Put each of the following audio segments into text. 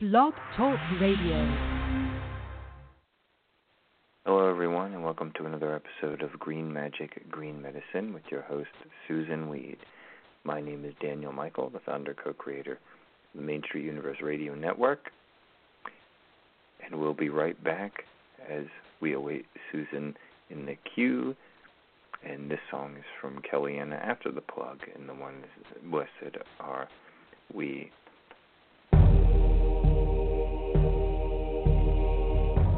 Blog Talk Radio. Hello, everyone, and welcome to another episode of Green Magic, Green Medicine with your host, Susun Weed. My name is Daniel Michael, the founder co creator of the Main Street Universe Radio Network. And we'll be right back as we await Susun in the queue. And this song is from Kellyanna after the plug, and the ones listed are We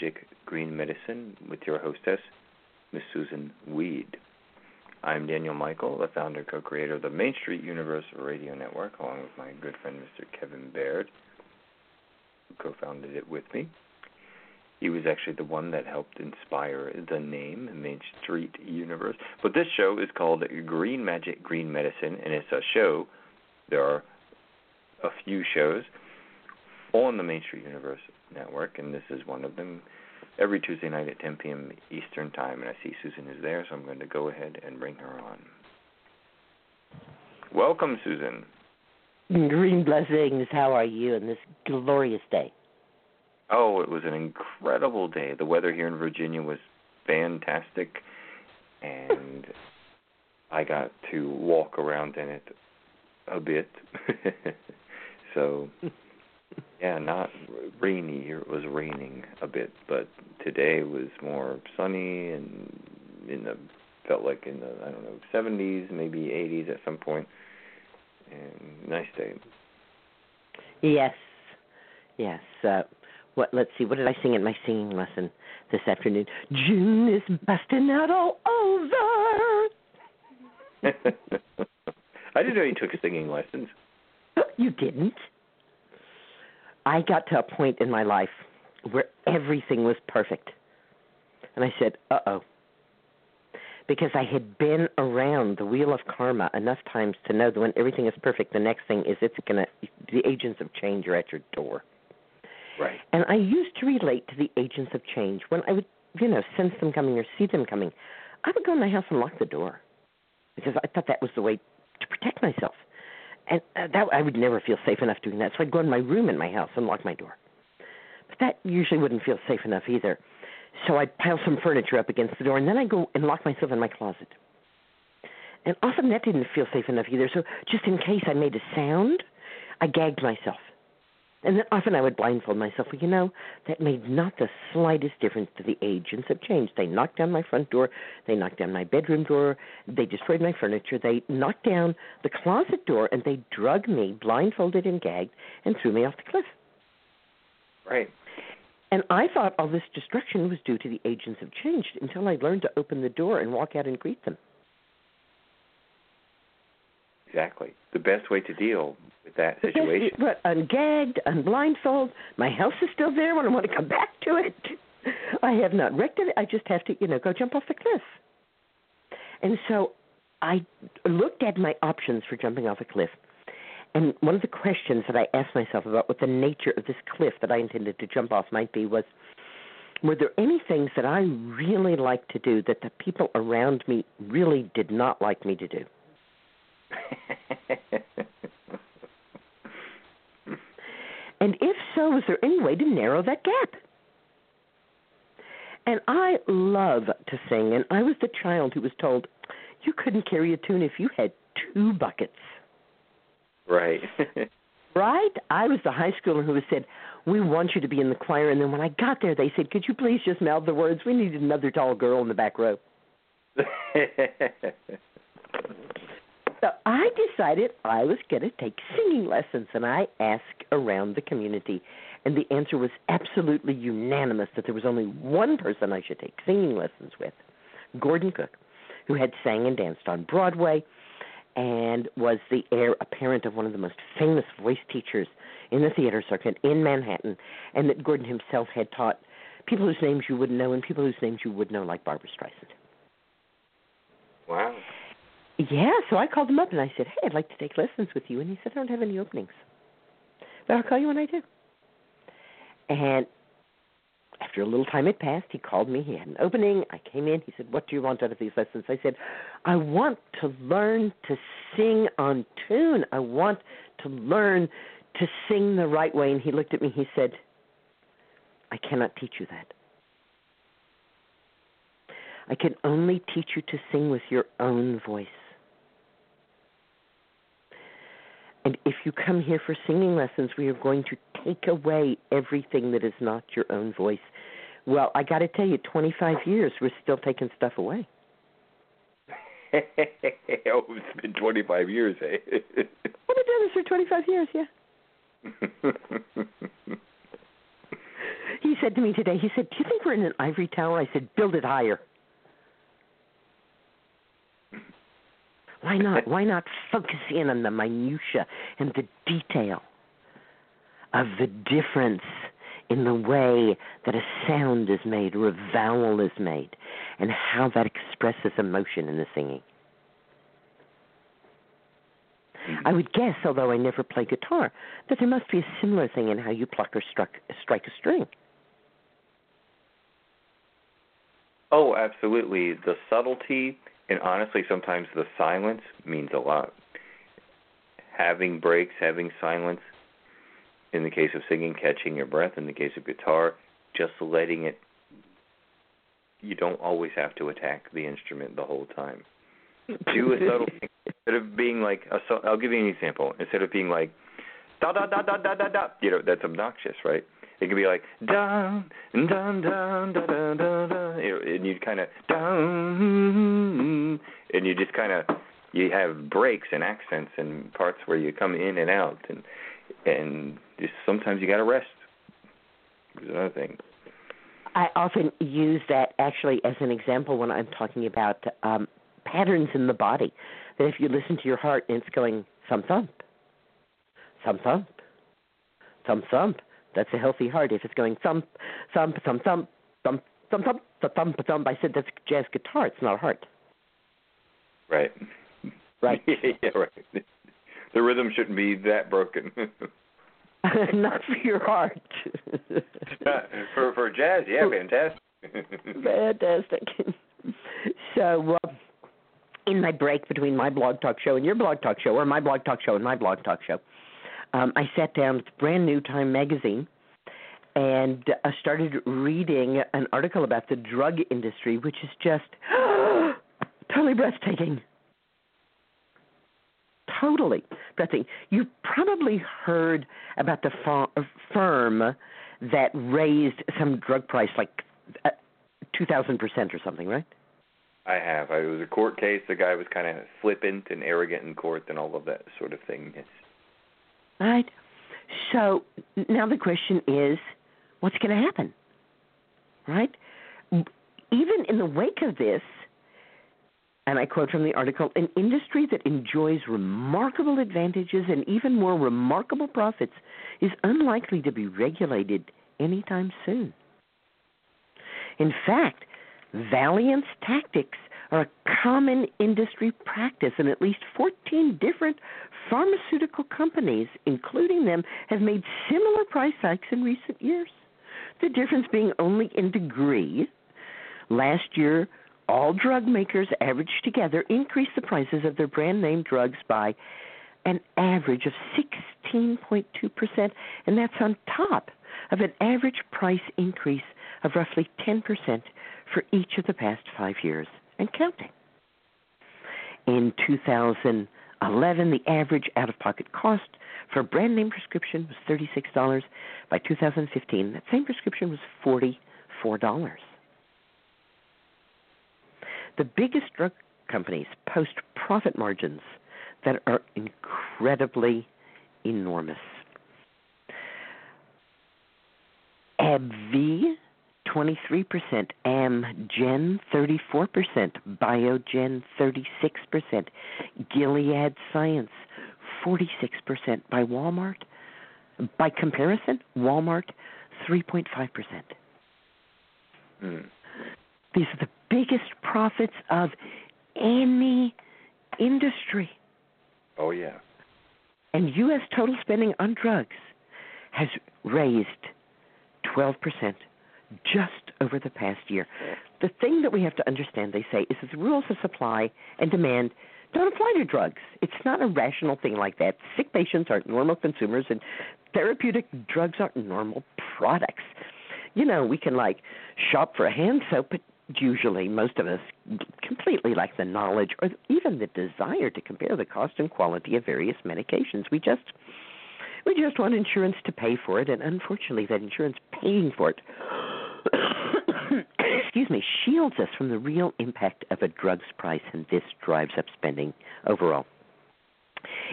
Magic, Green Medicine with your hostess, Miss Susun Weed. I'm Daniel Michael, the founder and co creator of the Main Street Universe Radio Network, along with my good friend Mr. Kevin Baird, who co founded it with me. He was actually the one that helped inspire the name Main Street Universe. But this show is called Green Magic, Green Medicine, and it's a show. There are a few shows on the Main Street Universe Network, and this is one of them. Every Tuesday night at 10 p.m. Eastern Time, and I see Susun is there, so I'm going to go ahead and bring her on. Welcome, Susun. Green blessings. How are you on this glorious day? Oh, it was an incredible day. The weather here in Virginia was fantastic, and I got to walk around in it a bit. so, yeah, not rainy here. It was raining a bit, but today was more sunny and in the felt like in the I don't know 70s, maybe 80s at some point. And nice day. Yes, yes. Uh, what? Let's see. What did I sing in my singing lesson this afternoon? June is busting out all over. I didn't know you took singing lessons. You didn't. I got to a point in my life where everything was perfect, and I said, "Uh oh." Because I had been around the wheel of karma enough times to know that when everything is perfect, the next thing is it's gonna the agents of change are at your door. Right. And I used to relate to the agents of change when I would, you know, sense them coming or see them coming. I would go in my house and lock the door because I thought that was the way to protect myself. And uh, that I would never feel safe enough doing that. So I'd go in my room in my house and lock my door. But that usually wouldn't feel safe enough either. So I'd pile some furniture up against the door and then I'd go and lock myself in my closet. And often that didn't feel safe enough either. So just in case I made a sound, I gagged myself. And then often I would blindfold myself. Well, you know, that made not the slightest difference to the agents of change. They knocked down my front door. They knocked down my bedroom door. They destroyed my furniture. They knocked down the closet door, and they drug me, blindfolded and gagged, and threw me off the cliff. Right. And I thought all this destruction was due to the agents of change until I learned to open the door and walk out and greet them. Exactly. The best way to deal with that situation. But I'm gagged, I'm blindfolded. My house is still there when I want to come back to it. I have not wrecked it. I just have to, you know, go jump off the cliff. And so I looked at my options for jumping off a cliff, And one of the questions that I asked myself about what the nature of this cliff that I intended to jump off might be was were there any things that I really liked to do that the people around me really did not like me to do? and if so, is there any way to narrow that gap? And I love to sing, and I was the child who was told you couldn't carry a tune if you had two buckets. Right. right? I was the high schooler who was said, "We want you to be in the choir," and then when I got there, they said, "Could you please just mouth the words? We need another tall girl in the back row." so I decided I was going to take singing lessons, and I asked around the community, and the answer was absolutely unanimous that there was only one person I should take singing lessons with, Gordon Cook, who had sang and danced on Broadway and was the heir apparent of one of the most famous voice teachers in the theater circuit in Manhattan, and that Gordon himself had taught people whose names you wouldn't know and people whose names you would know, like Barbra Streisand. Yeah, so I called him up and I said, "Hey, I'd like to take lessons with you." And he said, "I don't have any openings, but I'll call you when I do." And after a little time had passed, he called me. He had an opening. I came in. He said, What do you want out of these lessons? I said, I want to learn to sing on tune. I want to learn to sing the right way. And he looked at me. He said, I cannot teach you that. I can only teach you to sing with your own voice. And if you come here for singing lessons, we are going to take away everything that is not your own voice. Well, I got to tell you, 25 years, we're still taking stuff away. oh, it's been 25 years, eh? I've been doing this for 25 years, yeah. he said to me today, he said, Do you think we're in an ivory tower? I said, Build it higher. Why not? Why not focus in on the minutia and the detail of the difference in the way that a sound is made or a vowel is made and how that expresses emotion in the singing? Mm-hmm. I would guess, although I never play guitar, that there must be a similar thing in how you pluck or struck, strike a string. Oh, absolutely. The subtlety and honestly, sometimes the silence means a lot. Having breaks, having silence, in the case of singing, catching your breath, in the case of guitar, just letting it. You don't always have to attack the instrument the whole time. Do a subtle thing instead of being like. A, I'll give you an example. Instead of being like, da da da da da da da. You know that's obnoxious, right? It could be like dun dun dun dun dun dun, dun and you kind of dun, and you just kind of you have breaks and accents and parts where you come in and out, and and just sometimes you got to rest. Is another thing. I often use that actually as an example when I'm talking about um, patterns in the body. That if you listen to your heart and it's going thump thump, thump thump, thump thump, that's a healthy heart. If it's going thump, thump, thump, thump, thump, thump, thump, thump, thump, thump, I said that's jazz guitar. It's not a heart. Right. Right. yeah, right. The rhythm shouldn't be that broken. not for your heart. for for jazz, yeah, fantastic. fantastic. So, uh, in my break between my blog talk show and your blog talk show, or my blog talk show and my blog talk show, um, I sat down with brand new Time magazine and uh, started reading an article about the drug industry, which is just totally breathtaking. Totally breathtaking. You've probably heard about the firm that raised some drug price like uh, 2,000% or something, right? I have. It was a court case. The guy was kind of flippant and arrogant in court and all of that sort of thing. Right? So now the question is what's going to happen? Right? Even in the wake of this, and I quote from the article an industry that enjoys remarkable advantages and even more remarkable profits is unlikely to be regulated anytime soon. In fact, Valeant's tactics are a common industry practice, and at least 14 different pharmaceutical companies, including them, have made similar price hikes in recent years. The difference being only in degree. Last year, all drug makers averaged together increased the prices of their brand name drugs by an average of 16.2%, and that's on top of an average price increase of roughly 10% for each of the past five years and counting. In 2011, the average out of pocket cost for a brand name prescription was $36. By 2015, that same prescription was $44. The biggest drug companies post profit margins that are incredibly enormous. AbbVie, 23%, Amgen, 34%, Biogen, 36%, Gilead Science, 46% by Walmart. By comparison, Walmart, 3.5%. Mm. These are the biggest profits of any industry. Oh yeah. And U.S. total spending on drugs has raised 12% just over the past year. The thing that we have to understand, they say, is that the rules of supply and demand don't apply to drugs. It's not a rational thing like that. Sick patients aren't normal consumers, and therapeutic drugs aren't normal products. You know, we can like shop for a hand soap, but usually most of us completely lack the knowledge or even the desire to compare the cost and quality of various medications. We just we just want insurance to pay for it, and unfortunately, that insurance paying for it, excuse me, shields us from the real impact of a drug's price, and this drives up spending overall.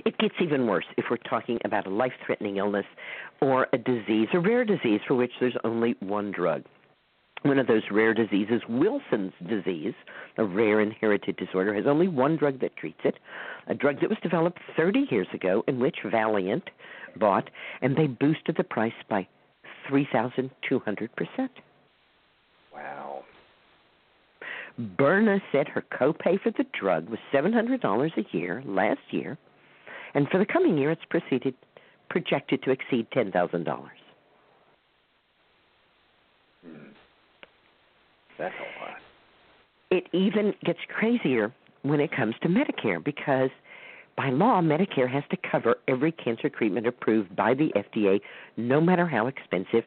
It gets even worse if we're talking about a life threatening illness or a disease, a rare disease for which there's only one drug one of those rare diseases, Wilson's disease, a rare inherited disorder, has only one drug that treats it, a drug that was developed 30 years ago, in which Valeant bought, and they boosted the price by 3,200%. Wow. Berna said her copay for the drug was $700 a year last year, and for the coming year, it's proceeded, projected to exceed $10,000. Hmm. That's a lot. It even gets crazier when it comes to Medicare because by law, Medicare has to cover every cancer treatment approved by the FDA, no matter how expensive.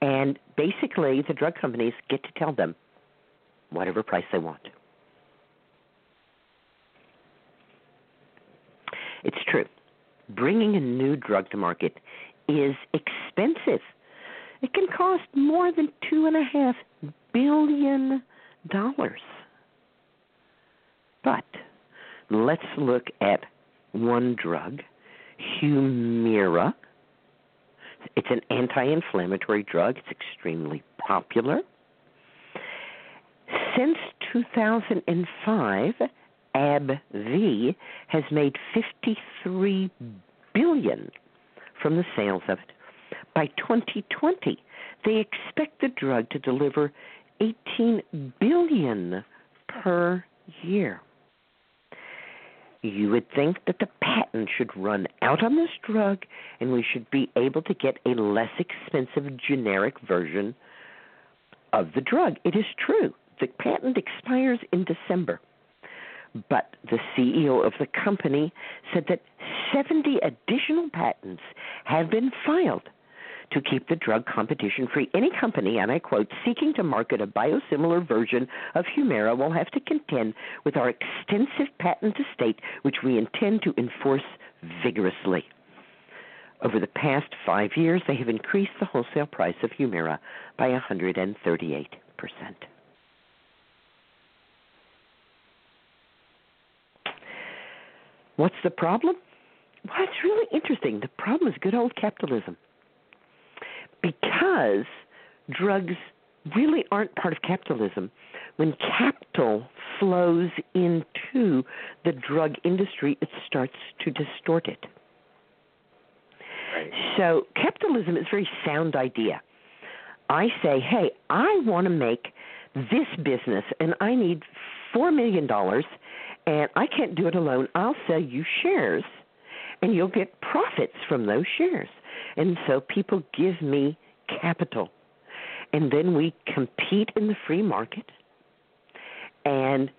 And basically, the drug companies get to tell them whatever price they want. It's true. Bringing a new drug to market is expensive. It can cost more than two and a half billion dollars. But let's look at one drug, Humira. It's an anti inflammatory drug, it's extremely popular. Since 2005, AbbVie has made 53 billion from the sales of it. By 2020, they expect the drug to deliver 18 billion per year. You would think that the patent should run out on this drug and we should be able to get a less expensive generic version of the drug. It is true. The patent expires in December. But the CEO of the company said that 70 additional patents have been filed to keep the drug competition free. Any company, and I quote, seeking to market a biosimilar version of Humira will have to contend with our extensive patent estate, which we intend to enforce vigorously. Over the past five years, they have increased the wholesale price of Humira by 138%. What's the problem? Well, it's really interesting. The problem is good old capitalism because drugs really aren't part of capitalism. When capital flows into the drug industry, it starts to distort it. Right. So capitalism is a very sound idea. I say, hey, I want to make this business, and I need four million dollars, and I can't do it alone. I'll sell you shares, and you'll get profits from those shares. And so people give me capital, and then we compete in the free market. And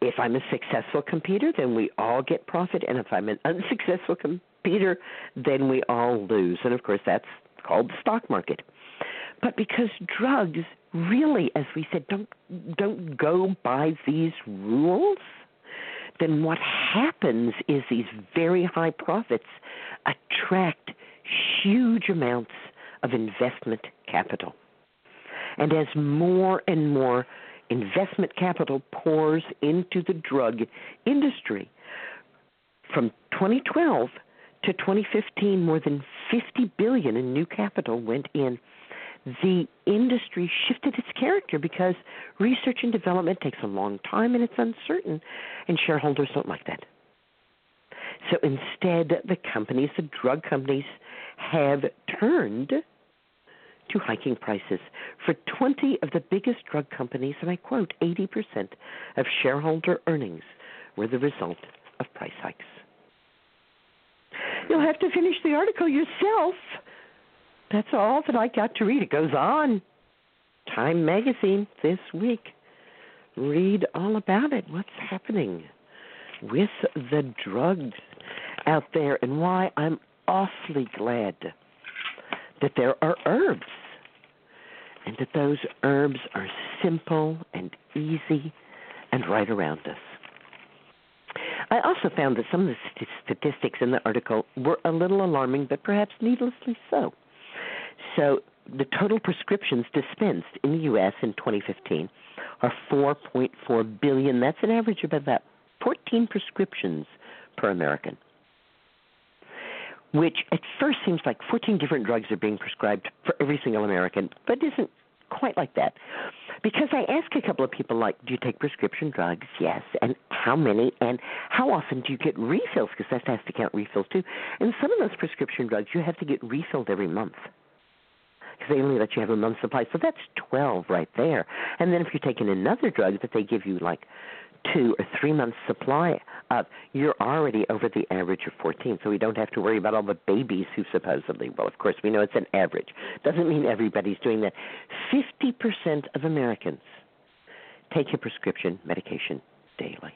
if I'm a successful competitor, then we all get profit, and if I'm an unsuccessful competitor, then we all lose. And of course, that's called the stock market. But because drugs really, as we said, don't don't go by these rules, then what happens is these very high profits attract huge amounts of investment capital. And as more and more investment capital pours into the drug industry, from 2012 to 2015, more than 50 billion in new capital went in the industry shifted its character because research and development takes a long time and it's uncertain, and shareholders don't like that. So instead, the companies, the drug companies, have turned to hiking prices. For 20 of the biggest drug companies, and I quote, 80% of shareholder earnings were the result of price hikes. You'll have to finish the article yourself that's all that I got to read. It goes on. Time magazine this week. Read all about it. What's happening with the drugs out there and why I'm awfully glad that there are herbs and that those herbs are simple and easy and right around us. I also found that some of the statistics in the article were a little alarming, but perhaps needlessly so. So the total prescriptions dispensed in the U.S. in 2015 are 4.4 billion. That's an average of about 14 prescriptions per American. Which at first seems like 14 different drugs are being prescribed for every single American, but isn't quite like that. Because I ask a couple of people, like, do you take prescription drugs? Yes. And how many? And how often do you get refills? Because that has to count refills too. And some of those prescription drugs you have to get refilled every month because they only let you have a month's supply. So that's 12 right there. And then if you're taking another drug that they give you like two or three months supply of, you're already over the average of 14. So we don't have to worry about all the babies who supposedly, well, of course, we know it's an average. Doesn't mean everybody's doing that. 50% of Americans take a prescription medication daily.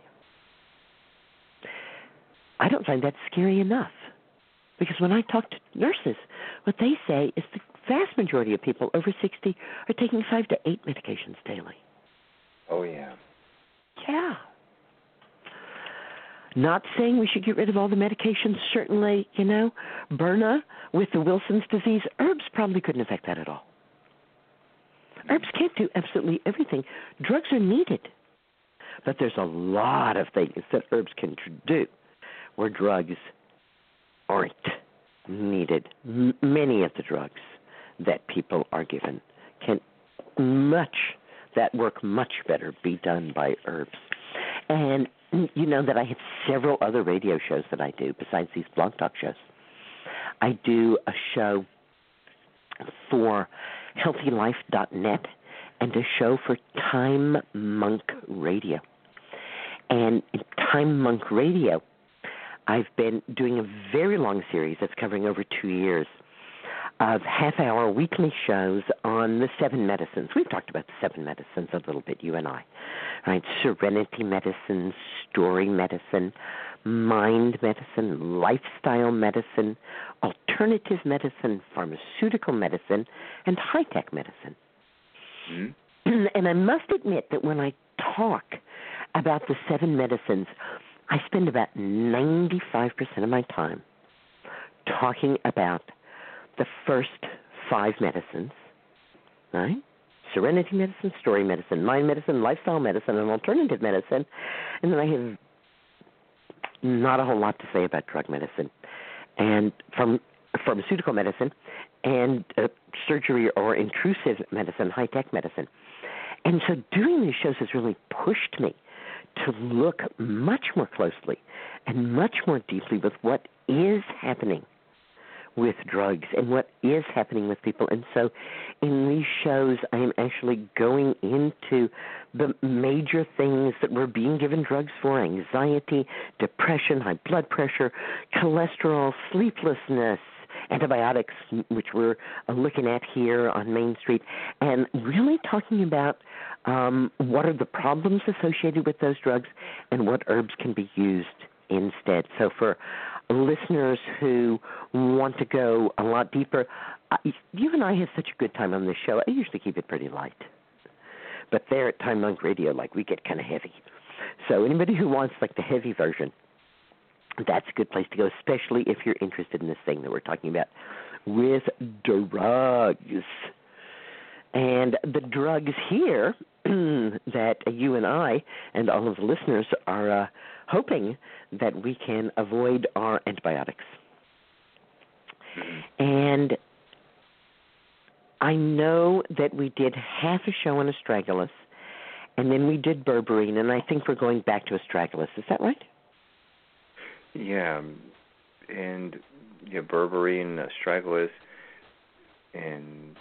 I don't find that scary enough. Because when I talk to nurses, what they say is the vast majority of people over 60 are taking five to eight medications daily. Oh, yeah. Yeah. Not saying we should get rid of all the medications, certainly, you know. Berna with the Wilson's disease, herbs probably couldn't affect that at all. Herbs can't do absolutely everything. Drugs are needed. But there's a lot of things that herbs can do where drugs aren't needed. M- many of the drugs that people are given can much that work much better be done by herbs. And mm, you know that I have several other radio shows that I do besides these blog talk shows. I do a show for healthylife.net and a show for Time Monk Radio. And in Time Monk Radio, I've been doing a very long series that's covering over two years of half hour weekly shows on the seven medicines. We've talked about the seven medicines a little bit, you and I. Right? Serenity medicine, story medicine, mind medicine, lifestyle medicine, alternative medicine, pharmaceutical medicine, and high tech medicine. Mm-hmm. And I must admit that when I talk about the seven medicines, I spend about 95% of my time talking about the first five medicines, right? Serenity medicine, story medicine, mind medicine, lifestyle medicine, and alternative medicine. And then I have not a whole lot to say about drug medicine and from pharmaceutical medicine and uh, surgery or intrusive medicine, high tech medicine. And so doing these shows has really pushed me to look much more closely and much more deeply with what is happening with drugs and what is happening with people. And so in these shows, I am actually going into the major things that we're being given drugs for anxiety, depression, high blood pressure, cholesterol, sleeplessness. Antibiotics, which we're uh, looking at here on Main Street, and really talking about um, what are the problems associated with those drugs and what herbs can be used instead. So, for listeners who want to go a lot deeper, you and I have such a good time on this show. I usually keep it pretty light. But there at Time Monk Radio, like we get kind of heavy. So anybody who wants like the heavy version, that's a good place to go, especially if you're interested in this thing that we're talking about with drugs. And the drugs here that you and I and all of the listeners are uh, hoping that we can avoid our antibiotics. Mm-hmm. And I know that we did half a show on astragalus, and then we did berberine, and I think we're going back to astragalus. Is that right? Yeah, um, and yeah, berberine, astragalus, and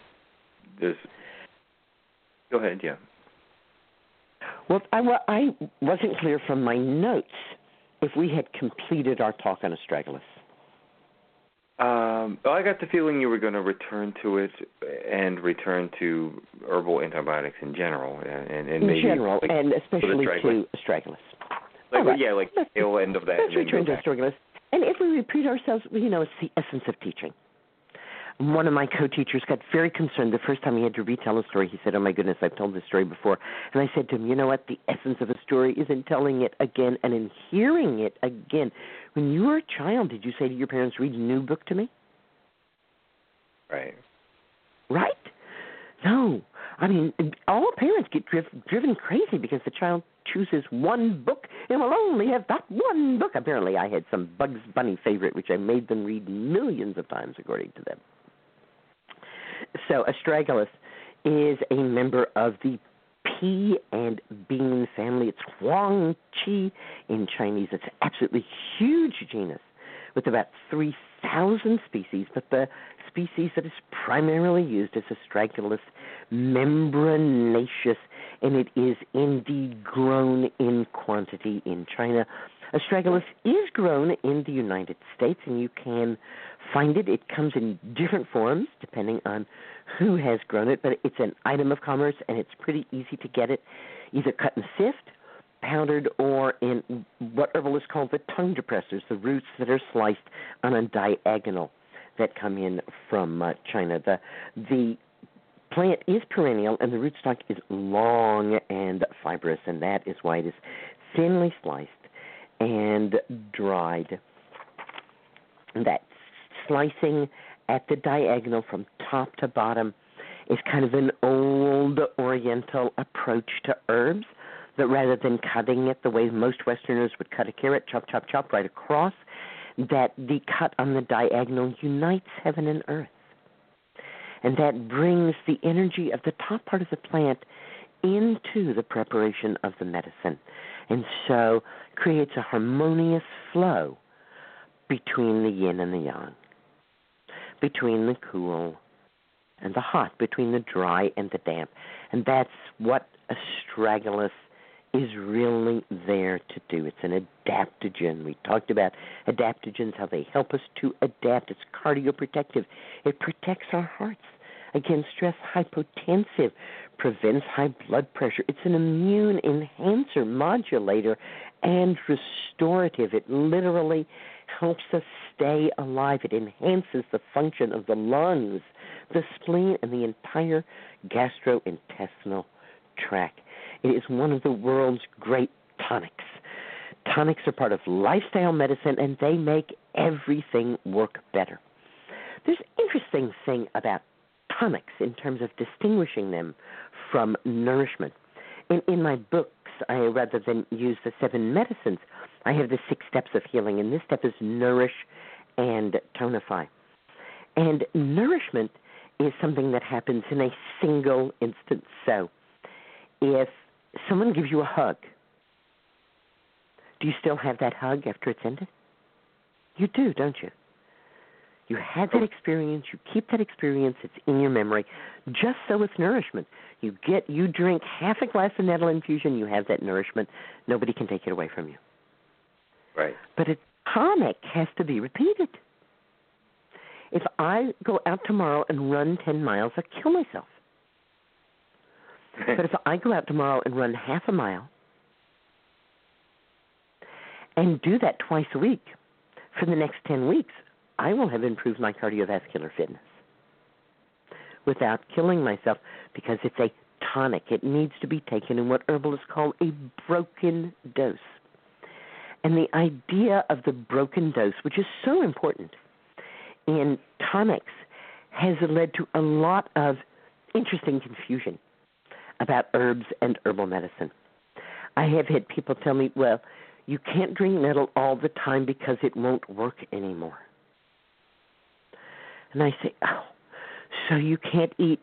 there's. Go ahead, yeah. Well, I, I wasn't clear from my notes if we had completed our talk on astragalus. Um, I got the feeling you were going to return to it and return to herbal antibiotics in general, and, and in maybe, general, like, and especially to astragalus. Like, right. yeah, like the tail end of that. Let's return to astragalus. And if we repeat ourselves, you know, it's the essence of teaching one of my co-teachers got very concerned the first time he had to retell a story. He said, "Oh my goodness, I've told this story before." And I said to him, "You know what? The essence of a story is in telling it again and in hearing it again. When you were a child, did you say to your parents, "Read a new book to me"? Right. Right? No. I mean, all parents get driv- driven crazy because the child chooses one book and will only have that one book. Apparently, I had some Bugs Bunny favorite, which I made them read millions of times, according to them. So astragalus is a member of the pea and bean family. It's Huang Qi in Chinese. It's an absolutely huge genus with about 3,000 species, but the species that is primarily used is astragalus membranaceus, and it is indeed grown in quantity in China. Astragalus is grown in the United States, and you can find it. It comes in different forms depending on who has grown it, but it's an item of commerce and it's pretty easy to get it either cut and sift, powdered, or in what herbalists call the tongue depressors, the roots that are sliced on a diagonal that come in from uh, China. The the plant is perennial and the rootstock is long and fibrous, and that is why it is thinly sliced and dried. That slicing at the diagonal from top to bottom is kind of an old Oriental approach to herbs. That rather than cutting it the way most Westerners would cut a carrot, chop, chop, chop right across, that the cut on the diagonal unites heaven and earth. And that brings the energy of the top part of the plant into the preparation of the medicine. And so creates a harmonious flow between the yin and the yang between the cool and the hot, between the dry and the damp. And that's what astragalus is really there to do. It's an adaptogen. We talked about adaptogens, how they help us to adapt. It's cardioprotective. It protects our hearts against stress, hypotensive, prevents high blood pressure. It's an immune enhancer, modulator, and restorative. It literally helps us stay alive. It enhances the function of the lungs, the spleen, and the entire gastrointestinal tract. It is one of the world's great tonics. Tonics are part of lifestyle medicine and they make everything work better. There's an interesting thing about tonics in terms of distinguishing them from nourishment. In, in my books, I rather than use the seven medicines, I have the six steps of healing, and this step is nourish and tonify. And nourishment is something that happens in a single instant. So, if someone gives you a hug, do you still have that hug after it's ended? You do, don't you? You had that experience, you keep that experience, it's in your memory, just so it's nourishment. You get you drink half a glass of nettle infusion, you have that nourishment. Nobody can take it away from you. Right. But a tonic has to be repeated. If I go out tomorrow and run 10 miles, I kill myself. But if I go out tomorrow and run half a mile and do that twice a week for the next 10 weeks, I will have improved my cardiovascular fitness without killing myself because it's a tonic. It needs to be taken in what herbalists call a broken dose. And the idea of the broken dose, which is so important in tonics, has led to a lot of interesting confusion about herbs and herbal medicine. I have had people tell me, well, you can't drink nettle all the time because it won't work anymore. And I say, oh, so you can't eat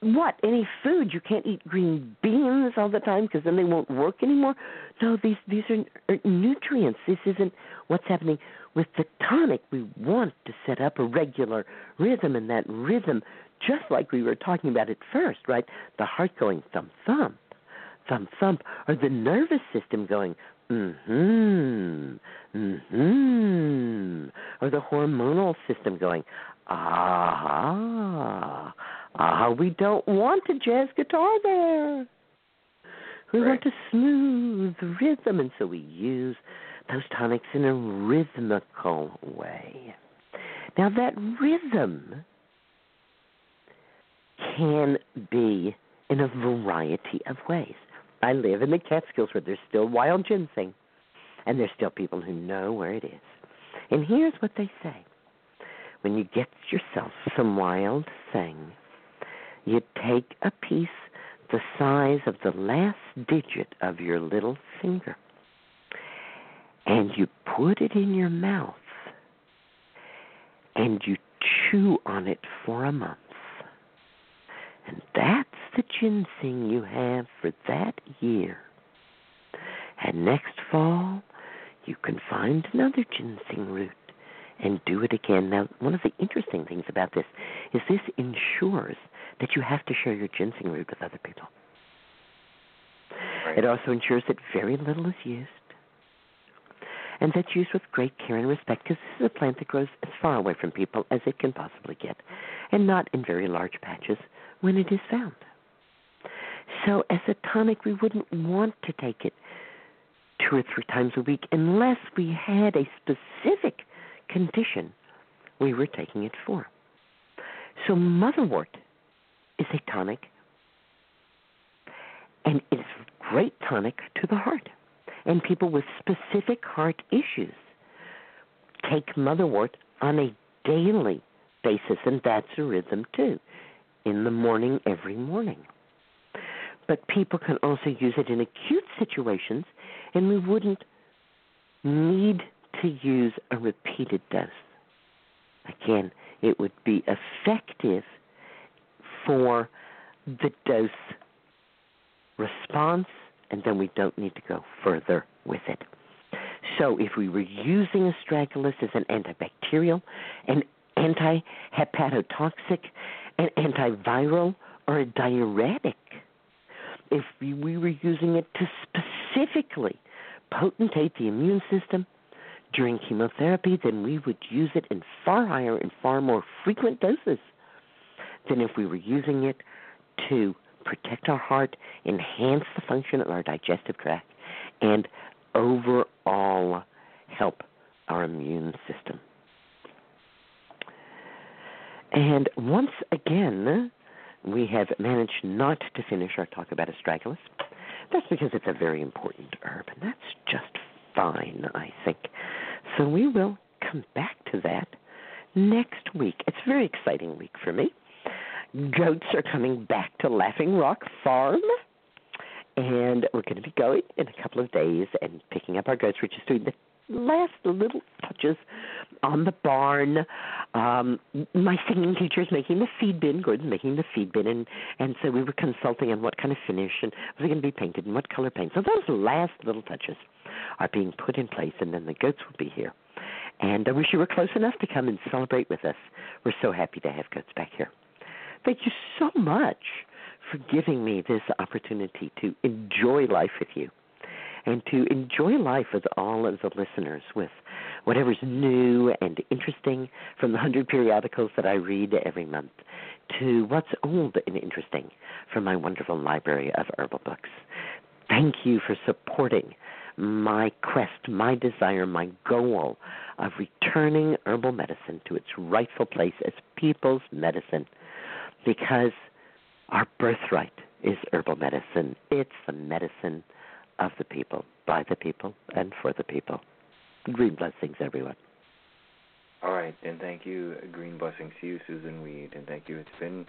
what? Any food? You can't eat green beans all the time because then they won't work anymore. No, these these are, are nutrients. This isn't what's happening with the tonic. We want to set up a regular rhythm, and that rhythm, just like we were talking about at first, right? The heart going thump thump, thump thump, or the nervous system going mm-hmm, mm-hmm, or the hormonal system going ah, ah. We don't want a jazz guitar there. We Right. want a smooth rhythm, and so we use those tonics in a rhythmical way. Now, that rhythm can be in a variety of ways. I live in the Catskills where there's still wild ginseng, and there's still people who know where it is. And here's what they say when you get yourself some wild thing, you take a piece the size of the last digit of your little finger and you put it in your mouth and you chew on it for a month. And that's the ginseng you have for that year. And next fall, you can find another ginseng root and do it again. Now, one of the interesting things about this is this ensures that you have to share your ginseng root with other people. Right. It also ensures that very little is used and that's used with great care and respect because this is a plant that grows as far away from people as it can possibly get and not in very large patches when it is found. So, as a tonic, we wouldn't want to take it two or three times a week unless we had a specific condition we were taking it for. So, motherwort is a tonic, and it's a great tonic to the heart. And people with specific heart issues take motherwort on a daily basis, and that's a rhythm too, in the morning, every morning. But people can also use it in acute situations, and we wouldn't need to use a repeated dose. Again, it would be effective for the dose response, and then we don't need to go further with it. So, if we were using astragalus as an antibacterial, an anti-hepatotoxic, an antiviral, or a diuretic, if we we were using it to specifically potentate the immune system during chemotherapy, then we would use it in far higher and far more frequent doses than if we were using it to protect our heart, enhance the function of our digestive tract, and overall help our immune system. And once again, we have managed not to finish our talk about astragalus. That's because it's a very important herb, and that's just fine, I think. So we will come back to that next week. It's a very exciting week for me. Goats are coming back to Laughing Rock Farm. And we're going to be going in a couple of days and picking up our goats. We're just doing the last little touches on the barn. Um, my singing teacher is making the feed bin. Gordon's making the feed bin, and and so we were consulting on what kind of finish and was it going to be painted and what color paint. So those last little touches are being put in place, and then the goats will be here. And I wish you were close enough to come and celebrate with us. We're so happy to have Goats back here. Thank you so much for giving me this opportunity to enjoy life with you and to enjoy life with all of the listeners with whatever's new and interesting from the hundred periodicals that I read every month to what's old and interesting from my wonderful library of herbal books. Thank you for supporting my quest, my desire, my goal of returning herbal medicine to its rightful place as people's medicine because our birthright is herbal medicine. It's the medicine of the people, by the people, and for the people. Green blessings, everyone. All right, and thank you. Green blessings to you, Susun Weed, and thank you. It's been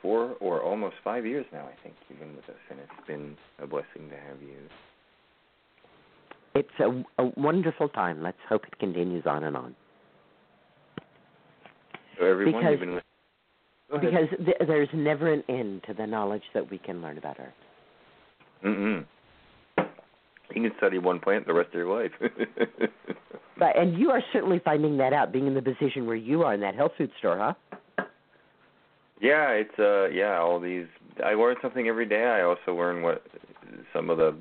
four or almost five years now, I think, you've been with us, and it's been a blessing to have you. It's a, a wonderful time. Let's hope it continues on and on. So everyone, Because- you've been. Because th- there's never an end to the knowledge that we can learn about Earth. Mm-mm. You can study one plant the rest of your life. But and you are certainly finding that out, being in the position where you are in that health food store, huh? yeah, it's uh yeah, all these I learn something every day. I also learn what some of the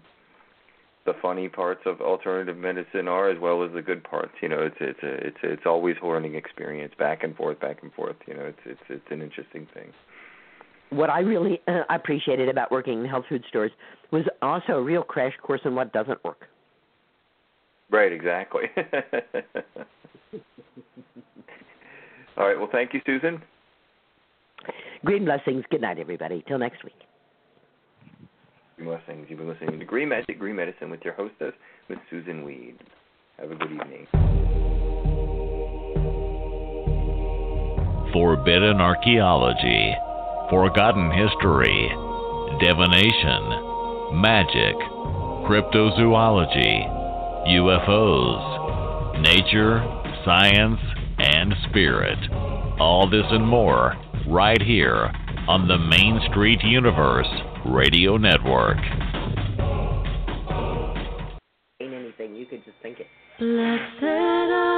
the funny parts of alternative medicine are as well as the good parts. You know, it's it's a, it's it's always a learning experience back and forth, back and forth. You know, it's it's it's an interesting thing. What I really uh, appreciated about working in health food stores was also a real crash course in what doesn't work. Right, exactly. All right. Well, thank you, Susun. Green blessings. Good night, everybody. Till next week. Green blessings. You've been listening to Green Magic, Green Medicine with your hostess, Miss Susun Weed. Have a good evening. Forbidden archaeology, forgotten history, divination, magic, cryptozoology, UFOs, nature, science, and spirit. All this and more right here on the Main Street Universe Radio Network. Ain't anything. You could just think it. Blessed